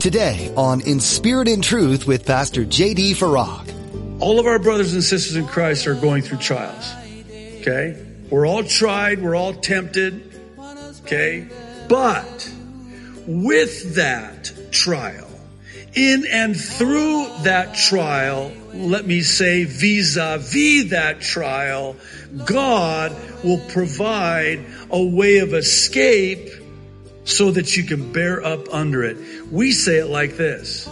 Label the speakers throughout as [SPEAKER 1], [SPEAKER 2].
[SPEAKER 1] Today on In Spirit and Truth with Pastor J.D. Farag.
[SPEAKER 2] All of our brothers and sisters in Christ are going through trials. Okay? We're all tried, we're all tempted. Okay? But with that trial, in and through that trial, let me say vis-a-vis that trial, God will provide a way of escape so that you can bear up under it. We say it like this.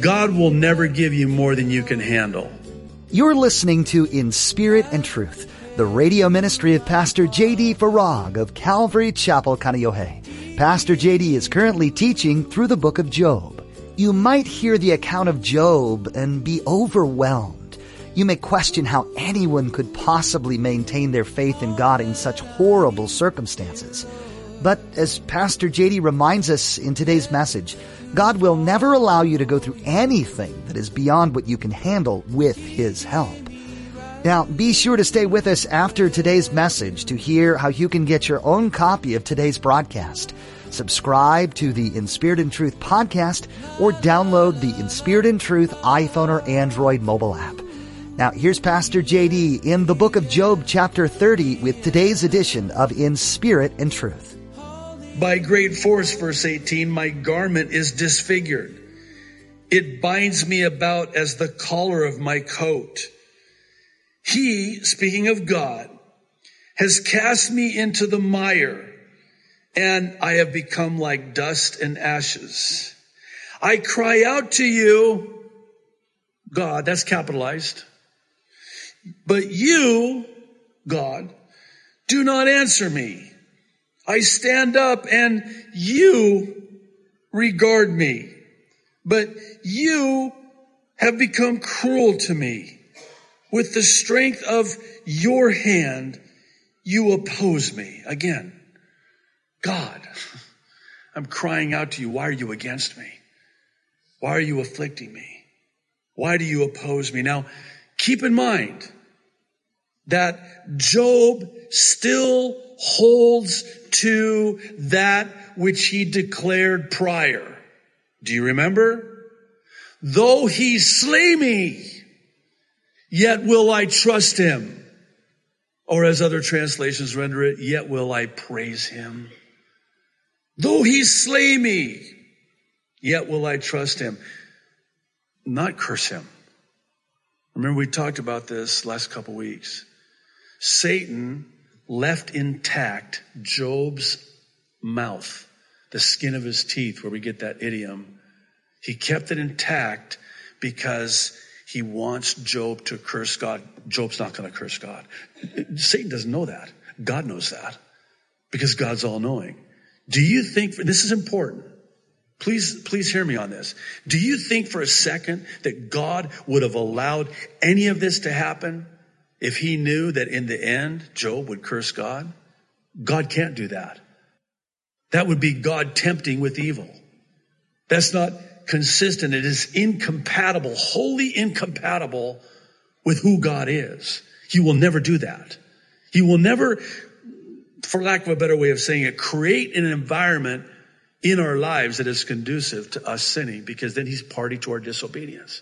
[SPEAKER 2] God will never give you more than you can handle.
[SPEAKER 1] You're listening to In Spirit and Truth, the radio ministry of Pastor J.D. Farag of Calvary Chapel, Kaneohe. Pastor J.D. is currently teaching through the book of Job. You might hear the account of Job and be overwhelmed. You may question how anyone could possibly maintain their faith in God in such horrible circumstances. But as Pastor JD reminds us in today's message, God will never allow you to go through anything that is beyond what you can handle with His help. Now, be sure to stay with us after today's message to hear how you can get your own copy of today's broadcast. Subscribe to the In Spirit and Truth podcast or download the In Spirit and Truth iPhone or Android mobile app. Now, here's Pastor JD in the book of Job, chapter 30, with today's edition of In Spirit and Truth.
[SPEAKER 2] By great force, verse 18, my garment is disfigured. It binds me about as the collar of my coat. He, speaking of God, has cast me into the mire and I have become like dust and ashes. I cry out to you, God, that's capitalized. But you, God, do not answer me. I stand up and you regard me, but you have become cruel to me. With the strength of your hand, you oppose me. Again, God, I'm crying out to you. Why are you against me? Why are you afflicting me? Why do you oppose me? Now, keep in mind that Job still holds to that which he declared prior. Do you remember? Though he slay me, yet will I trust him. Or as other translations render it, yet will I praise him. Though he slay me, yet will I trust him. Not curse him. Remember we talked about this last couple weeks. Satan left intact Job's mouth, the skin of his teeth, where we get that idiom. He kept it intact because he wants Job to curse God. Job's not going to curse God. Satan doesn't know that. God knows that because God's all knowing. Do you think, this is important. Please, please hear me on this. Do you think for a second that God would have allowed any of this to happen if he knew that in the end Job would curse God? God can't do that. That would be God tempting with evil. That's not consistent. It is incompatible, wholly incompatible with who God is. He will never do that. He will never, for lack of a better way of saying it, create an environment in our lives that is conducive to us sinning because then he's party to our disobedience.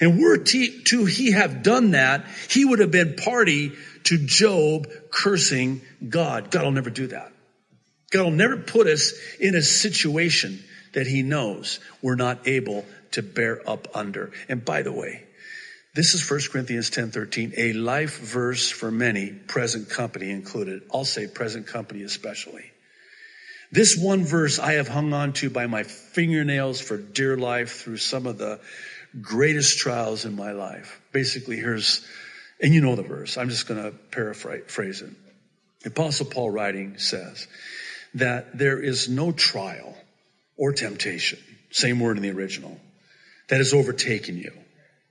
[SPEAKER 2] And were to he have done that, he would have been party to Job cursing God. God will never do that. God will never put us in a situation that he knows we're not able to bear up under. And by the way, this is 1 Corinthians 10 13, a life verse for many, present company included. I'll say present company especially. This one verse I have hung on to by my fingernails for dear life through some of the greatest trials in my life. Basically, here's, and you know the verse. I'm just going to paraphrase it. The Apostle Paul writing says that there is no trial or temptation, same word in the original, that has overtaken you,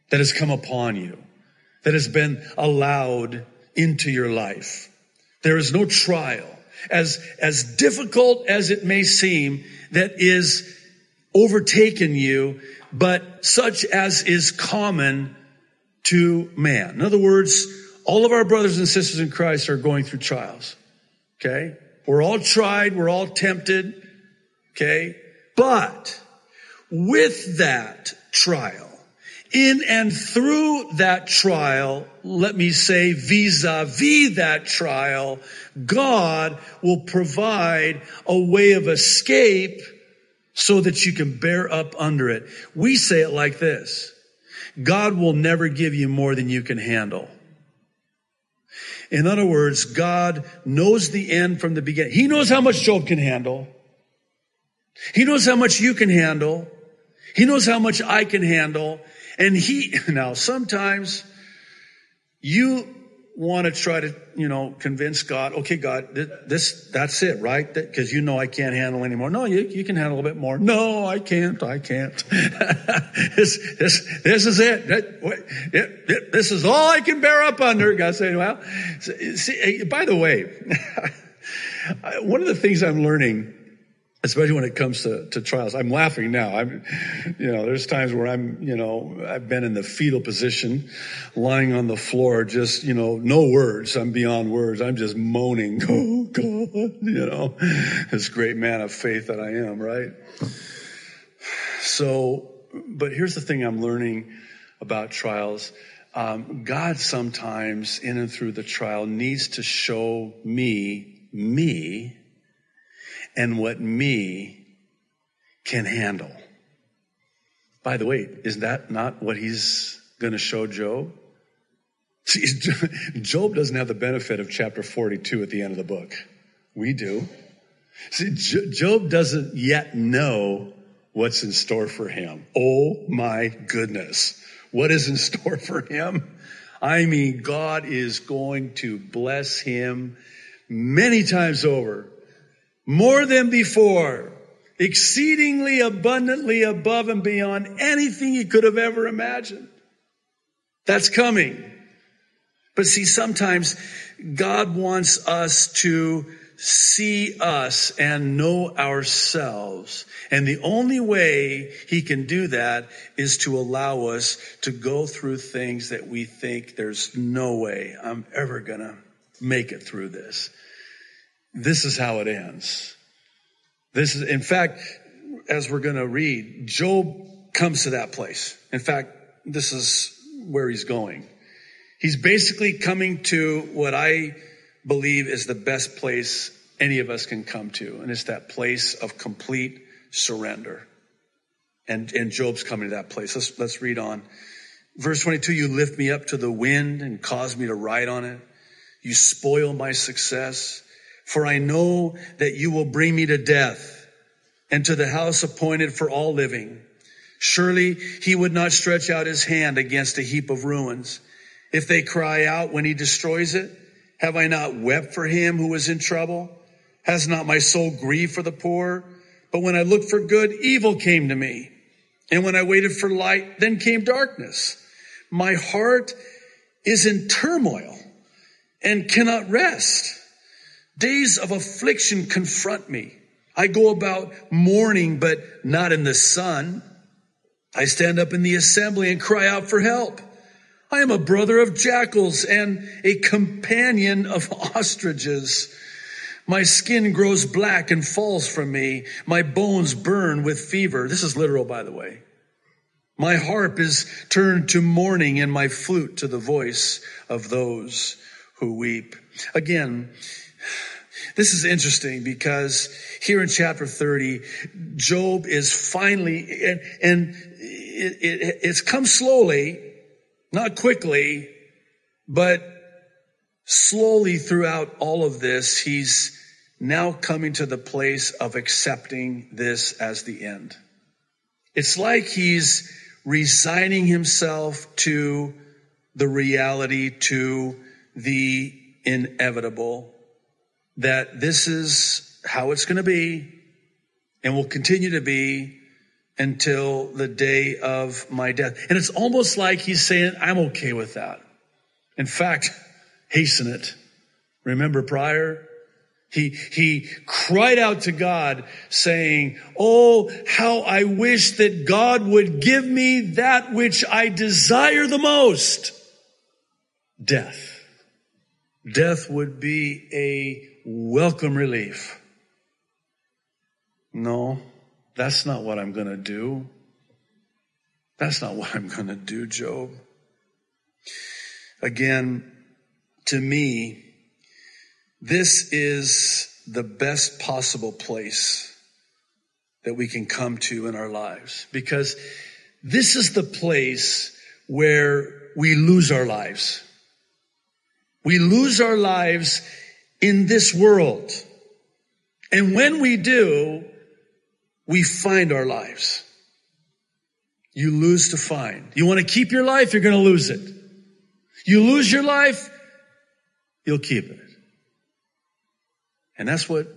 [SPEAKER 2] that has come upon you, that has been allowed into your life. There is no trial, as, as difficult as it may seem, that is overtaken you but such as is common to man. In other words, all of our brothers and sisters in Christ are going through trials. Okay? We're all tried. We're all tempted. Okay? But with that trial, in and through that trial, let me say vis-a-vis that trial, God will provide a way of escape so that you can bear up under it. We say it like this. God will never give you more than you can handle. In other words, God knows the end from the beginning. He knows how much Job can handle. He knows how much you can handle. He knows how much I can handle. And he, now sometimes you want to try to, you know, convince God, okay, God, this, that's it, right? Because you know I can't handle anymore. No, you, you can handle a bit more. No, I can't. I can't. this, this, this is it. This is all I can bear up under. God saying, well, see, by the way, one of the things I'm learning especially when it comes to, to trials. I'm laughing now. I'm, you know, there's times where I'm, you know, I've been in the fetal position, lying on the floor, just, you know, no words. I'm beyond words. I'm just moaning. Oh God, you know, this great man of faith that I am, right? So, but here's the thing I'm learning about trials. Um, God sometimes, in and through the trial, needs to show me, me, and what me can handle. By the way, is that not what he's going to show Job? See, Job doesn't have the benefit of chapter 42 at the end of the book. We do. See, Job doesn't yet know what's in store for him. Oh my goodness. What is in store for him? I mean, God is going to bless him many times over more than before, exceedingly abundantly above and beyond anything you could have ever imagined. That's coming. But see, sometimes God wants us to see us and know ourselves. And the only way he can do that is to allow us to go through things that we think there's no way I'm ever gonna make it through this. This is how it ends. This is, in fact, as we're going to read, Job comes to that place. In fact, this is where he's going. He's basically coming to what I believe is the best place any of us can come to. And it's that place of complete surrender. And, and Job's coming to that place. Let's, let's read on. Verse 22, you lift me up to the wind and cause me to ride on it. You spoil my success for I know that you will bring me to death and to the house appointed for all living. Surely he would not stretch out his hand against a heap of ruins. If they cry out when he destroys it, have I not wept for him who is in trouble? Has not my soul grieved for the poor? But when I looked for good, evil came to me. And when I waited for light, then came darkness. My heart is in turmoil and cannot rest. Days of affliction confront me. I go about mourning, but not in the sun. I stand up in the assembly and cry out for help. I am a brother of jackals and a companion of ostriches. My skin grows black and falls from me. My bones burn with fever. This is literal, by the way. My harp is turned to mourning and my flute to the voice of those who weep. Again, this is interesting because here in chapter 30, Job is finally, and, and it, it, it's come slowly, not quickly, but slowly throughout all of this, he's now coming to the place of accepting this as the end. It's like he's resigning himself to the reality, to the inevitable that this is how it's going to be and will continue to be until the day of my death. And it's almost like he's saying, I'm okay with that. In fact, hasten it. Remember prior? He, he cried out to God saying, Oh, how I wish that God would give me that which I desire the most. Death. Death would be a welcome relief. No, that's not what I'm going to do. That's not what I'm going to do, Job. Again, to me, this is the best possible place that we can come to in our lives because this is the place where we lose our lives. We lose our lives in this world. And when we do, we find our lives. You lose to find. You want to keep your life, you're going to lose it. You lose your life, you'll keep it. And that's what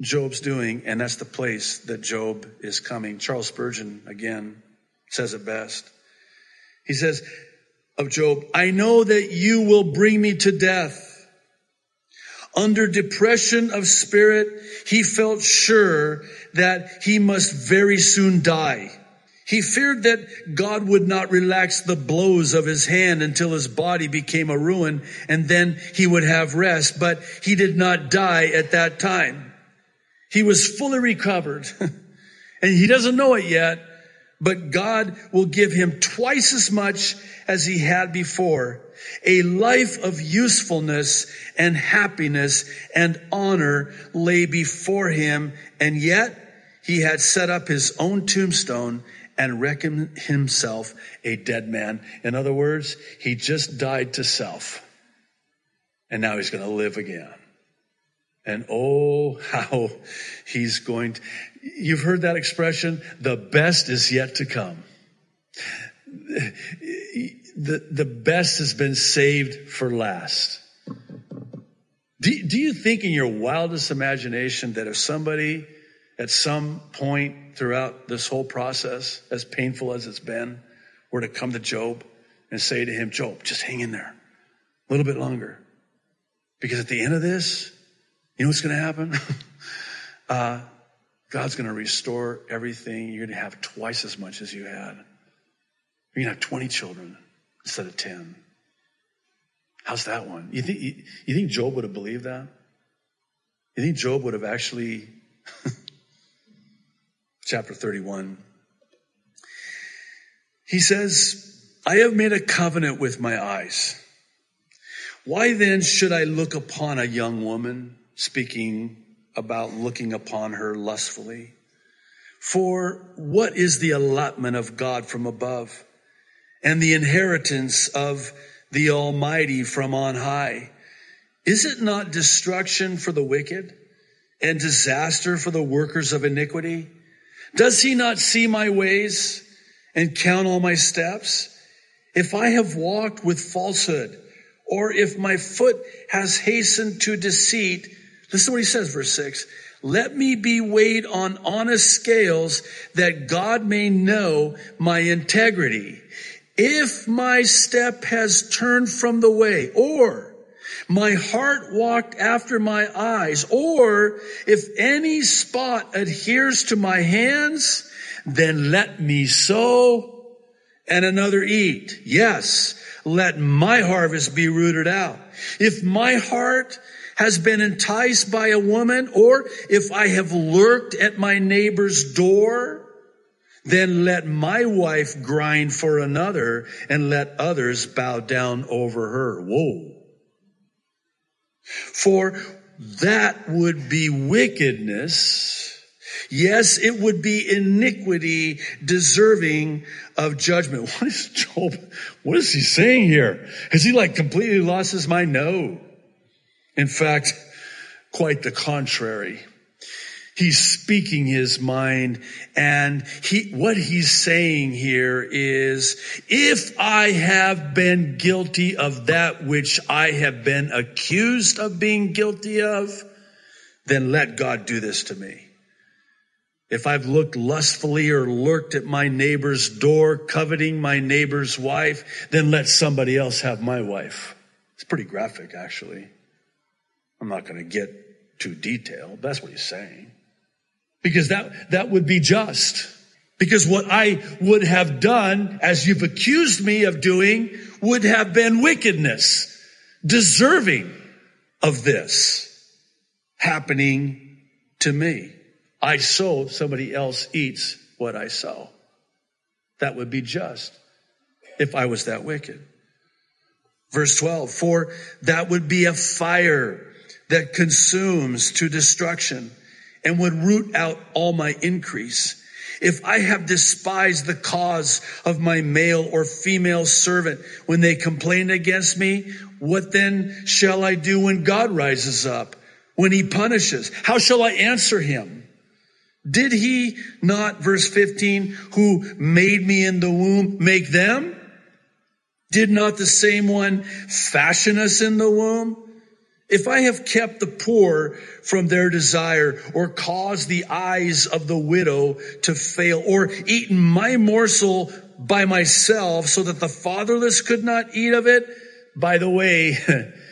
[SPEAKER 2] Job's doing, and that's the place that Job is coming. Charles Spurgeon, again, says it best. He says of Job, I know that you will bring me to death. Under depression of spirit, he felt sure that he must very soon die. He feared that God would not relax the blows of his hand until his body became a ruin and then he would have rest, but he did not die at that time. He was fully recovered and he doesn't know it yet, but God will give him twice as much as he had before. A life of usefulness and happiness and honor lay before him. And yet he had set up his own tombstone and reckoned himself a dead man. In other words, he just died to self and now he's going to live again. And oh, how he's going to, you've heard that expression, the best is yet to come. The, the best has been saved for last. Do, do you think in your wildest imagination that if somebody at some point throughout this whole process, as painful as it's been, were to come to Job and say to him, Job, just hang in there a little bit longer. Because at the end of this, you know what's going to happen? uh, God's going to restore everything. You're going to have twice as much as you had. You're going to have 20 children instead of 10. How's that one? You think, you, you think Job would have believed that? You think Job would have actually, chapter 31, he says, I have made a covenant with my eyes. Why then should I look upon a young woman? speaking about looking upon her lustfully. For what is the allotment of God from above and the inheritance of the Almighty from on high? Is it not destruction for the wicked and disaster for the workers of iniquity? Does he not see my ways and count all my steps? If I have walked with falsehood or if my foot has hastened to deceit, Listen to what he says, verse six. Let me be weighed on honest scales that God may know my integrity. If my step has turned from the way, or my heart walked after my eyes, or if any spot adheres to my hands, then let me sow and another eat. Yes, let my harvest be rooted out. If my heart has been enticed by a woman, or if I have lurked at my neighbor's door, then let my wife grind for another and let others bow down over her. Whoa. For that would be wickedness. Yes, it would be iniquity deserving of judgment. What is Job? What is he saying here? Has he like completely lost his mind? No. In fact, quite the contrary. He's speaking his mind and he, what he's saying here is, if I have been guilty of that which I have been accused of being guilty of, then let God do this to me. If I've looked lustfully or lurked at my neighbor's door, coveting my neighbor's wife, then let somebody else have my wife. It's pretty graphic, actually. I'm not going to get too detailed. That's what he's saying. Because that, that would be just. Because what I would have done, as you've accused me of doing, would have been wickedness, deserving of this happening to me. I sow, somebody else eats what I sow. That would be just if I was that wicked. Verse 12, for that would be a fire that consumes to destruction and would root out all my increase. If I have despised the cause of my male or female servant when they complain against me, what then shall I do when God rises up, when he punishes? How shall I answer him? Did he not, verse 15, who made me in the womb, make them? Did not the same one fashion us in the womb? If I have kept the poor from their desire or caused the eyes of the widow to fail or eaten my morsel by myself so that the fatherless could not eat of it, by the way,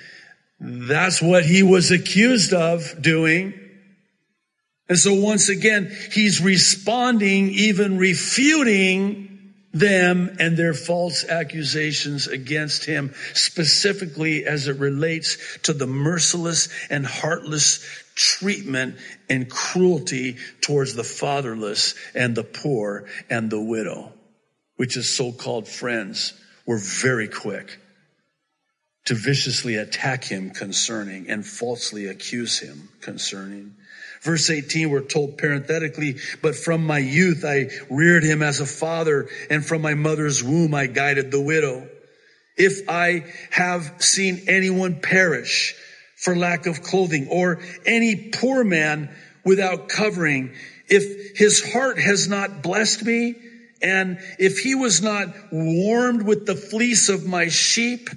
[SPEAKER 2] that's what he was accused of doing. And so once again, he's responding, even refuting them and their false accusations against him, specifically as it relates to the merciless and heartless treatment and cruelty towards the fatherless and the poor and the widow, which his so-called friends were very quick to viciously attack him concerning and falsely accuse him concerning. Verse 18, we're told parenthetically, but from my youth I reared him as a father, and from my mother's womb I guided the widow. If I have seen anyone perish for lack of clothing, or any poor man without covering, if his heart has not blessed me, and if he was not warmed with the fleece of my sheep,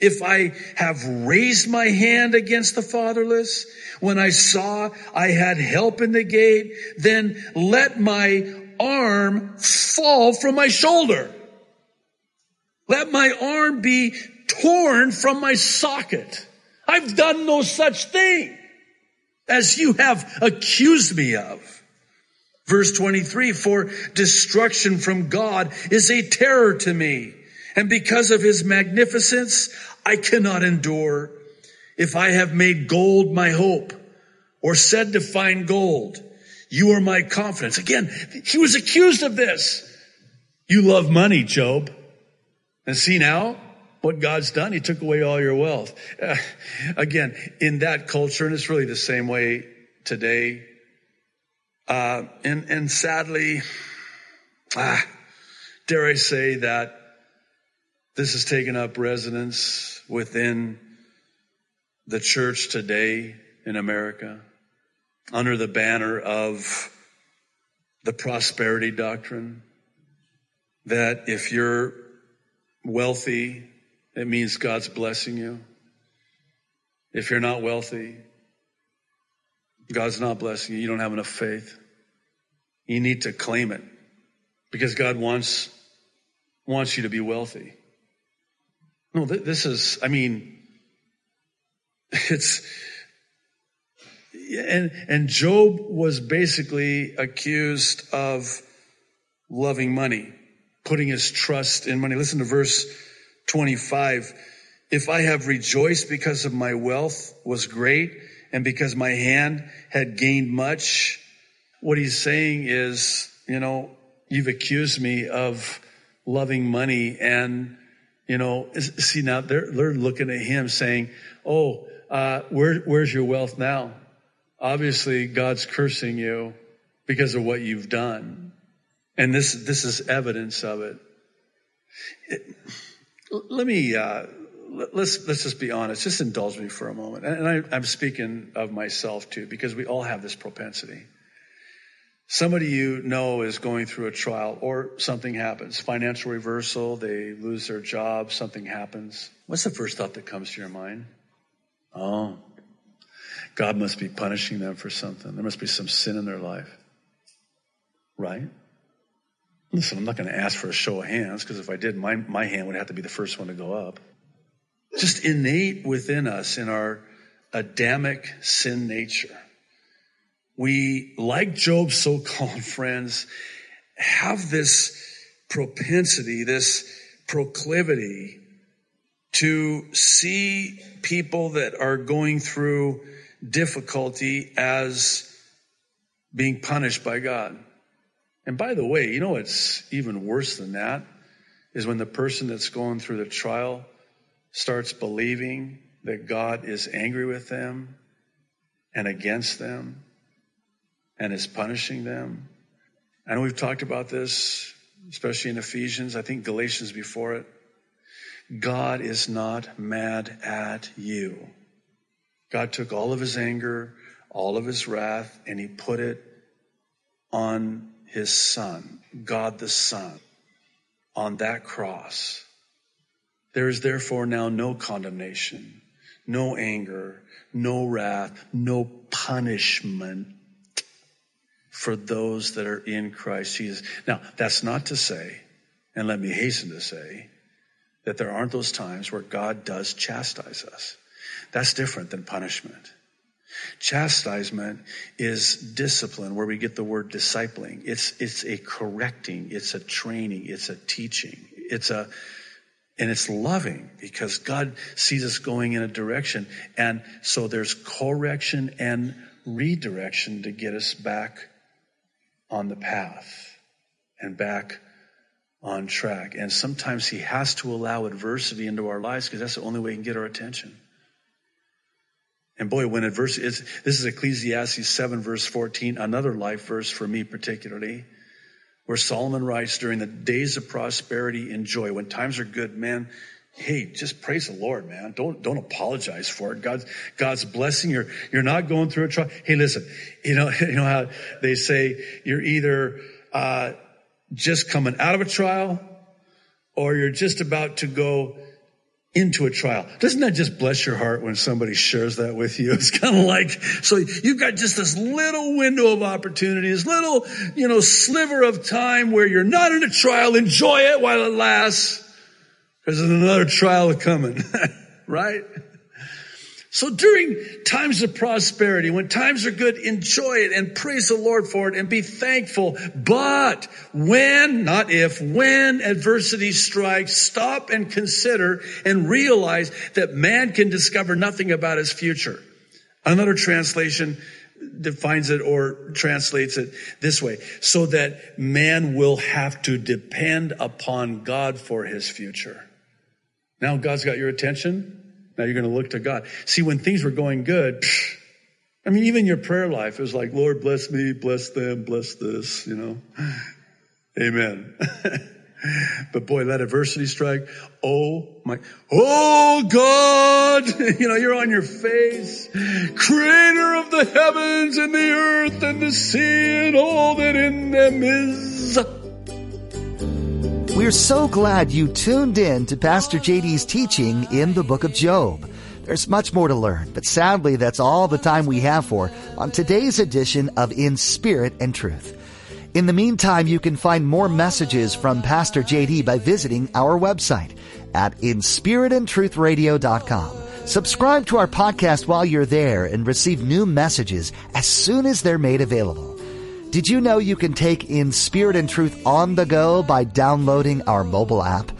[SPEAKER 2] if I have raised my hand against the fatherless, when I saw I had help in the gate, then let my arm fall from my shoulder. Let my arm be torn from my socket. I've done no such thing as you have accused me of. Verse 23, for destruction from God is a terror to me. And because of his magnificence, I cannot endure. If I have made gold my hope or said to find gold, you are my confidence. Again, he was accused of this. You love money, Job. And see now what God's done. He took away all your wealth. Uh, again, in that culture, and it's really the same way today. Uh, and, and sadly, ah, dare I say that this has taken up residence within the church today in America under the banner of the prosperity doctrine that if you're wealthy, it means God's blessing you. If you're not wealthy, God's not blessing you. You don't have enough faith. You need to claim it because God wants, wants you to be wealthy. No, this is, I mean, it's, and, and Job was basically accused of loving money, putting his trust in money. Listen to verse 25. If I have rejoiced because of my wealth was great and because my hand had gained much, what he's saying is, you know, you've accused me of loving money and, you know, see now they're, they're looking at him saying, oh, uh, where, where's your wealth now? Obviously, God's cursing you because of what you've done. And this, this is evidence of it. it let me, uh, let's, let's just be honest. Just indulge me for a moment. And I, I'm speaking of myself too, because we all have this propensity. Somebody you know is going through a trial or something happens, financial reversal, they lose their job, something happens. What's the first thought that comes to your mind? Oh, God must be punishing them for something. There must be some sin in their life. Right? Listen, I'm not going to ask for a show of hands because if I did, my, my hand would have to be the first one to go up. Just innate within us in our Adamic sin nature. We, like Job's so-called friends, have this propensity, this proclivity to see people that are going through difficulty as being punished by God. And by the way, you know what's even worse than that is when the person that's going through the trial starts believing that God is angry with them and against them and is punishing them. I know we've talked about this, especially in Ephesians. I think Galatians before it. God is not mad at you. God took all of his anger, all of his wrath, and he put it on his son, God the Son, on that cross. There is therefore now no condemnation, no anger, no wrath, no punishment for those that are in Christ Jesus. Now, that's not to say, and let me hasten to say, that there aren't those times where God does chastise us. That's different than punishment. Chastisement is discipline, where we get the word discipling. It's, it's a correcting, it's a training, it's a teaching, it's a, and it's loving because God sees us going in a direction. And so there's correction and redirection to get us back on the path and back on track. And sometimes He has to allow adversity into our lives because that's the only way He can get our attention. And boy, when adversity is, this is Ecclesiastes 7 verse 14, another life verse for me particularly, where Solomon writes during the days of prosperity and joy, when times are good, man, hey, just praise the Lord, man. Don't, don't apologize for it. God's, God's blessing. You're, you're not going through a trial. Hey, listen, you know, you know how they say you're either, uh, just coming out of a trial or you're just about to go into a trial. Doesn't that just bless your heart when somebody shares that with you? It's kind of like, so you've got just this little window of opportunity, this little, you know, sliver of time where you're not in a trial. Enjoy it while it lasts there's another trial coming, right? So during times of prosperity, when times are good, enjoy it and praise the Lord for it and be thankful. But when, not if, when adversity strikes, stop and consider and realize that man can discover nothing about his future. Another translation defines it or translates it this way, so that man will have to depend upon God for his future. Now God's got your attention. Now you're going to look to God. See, when things were going good, psh, I mean, even your prayer life is like, Lord, bless me, bless them, bless this, you know. Amen. but boy, let adversity strike. Oh my, oh God, you know, you're on your face. Creator of the heavens and the earth and the sea and all that in them is.
[SPEAKER 1] We're so glad you tuned in to Pastor JD's teaching in the book of Job. There's much more to learn, but sadly that's all the time we have for on today's edition of In Spirit and Truth. In the meantime, you can find more messages from Pastor JD by visiting our website at inspiritandtruthradio.com. Subscribe to our podcast while you're there and receive new messages as soon as they're made available. Did you know you can take In Spirit and Truth on the go by downloading our mobile app?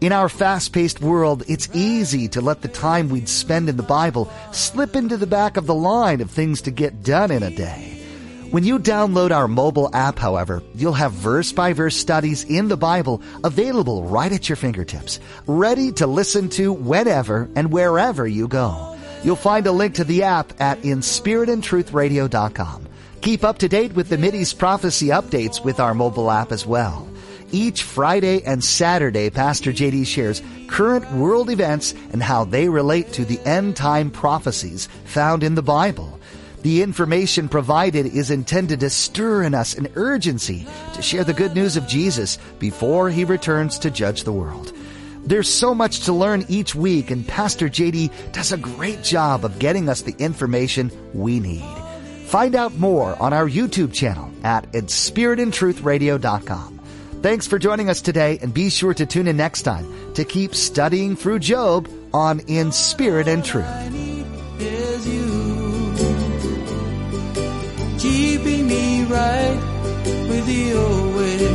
[SPEAKER 1] In our fast-paced world, it's easy to let the time we'd spend in the Bible slip into the back of the line of things to get done in a day. When you download our mobile app, however, you'll have verse-by-verse studies in the Bible available right at your fingertips, ready to listen to whenever and wherever you go. You'll find a link to the app at inspiritandtruthradio.com. Keep up to date with the Mideast Prophecy updates with our mobile app as well. Each Friday and Saturday, Pastor JD shares current world events and how they relate to the end time prophecies found in the Bible. The information provided is intended to stir in us an urgency to share the good news of Jesus before he returns to judge the world. There's so much to learn each week, and Pastor JD does a great job of getting us the information we need. Find out more on our YouTube channel at inspiritandtruthradio.com. Thanks for joining us today and be sure to tune in next time to keep studying through Job on In Spirit and Truth.
[SPEAKER 3] Keeping me right with you always,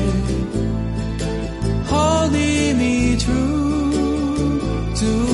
[SPEAKER 3] holding me true to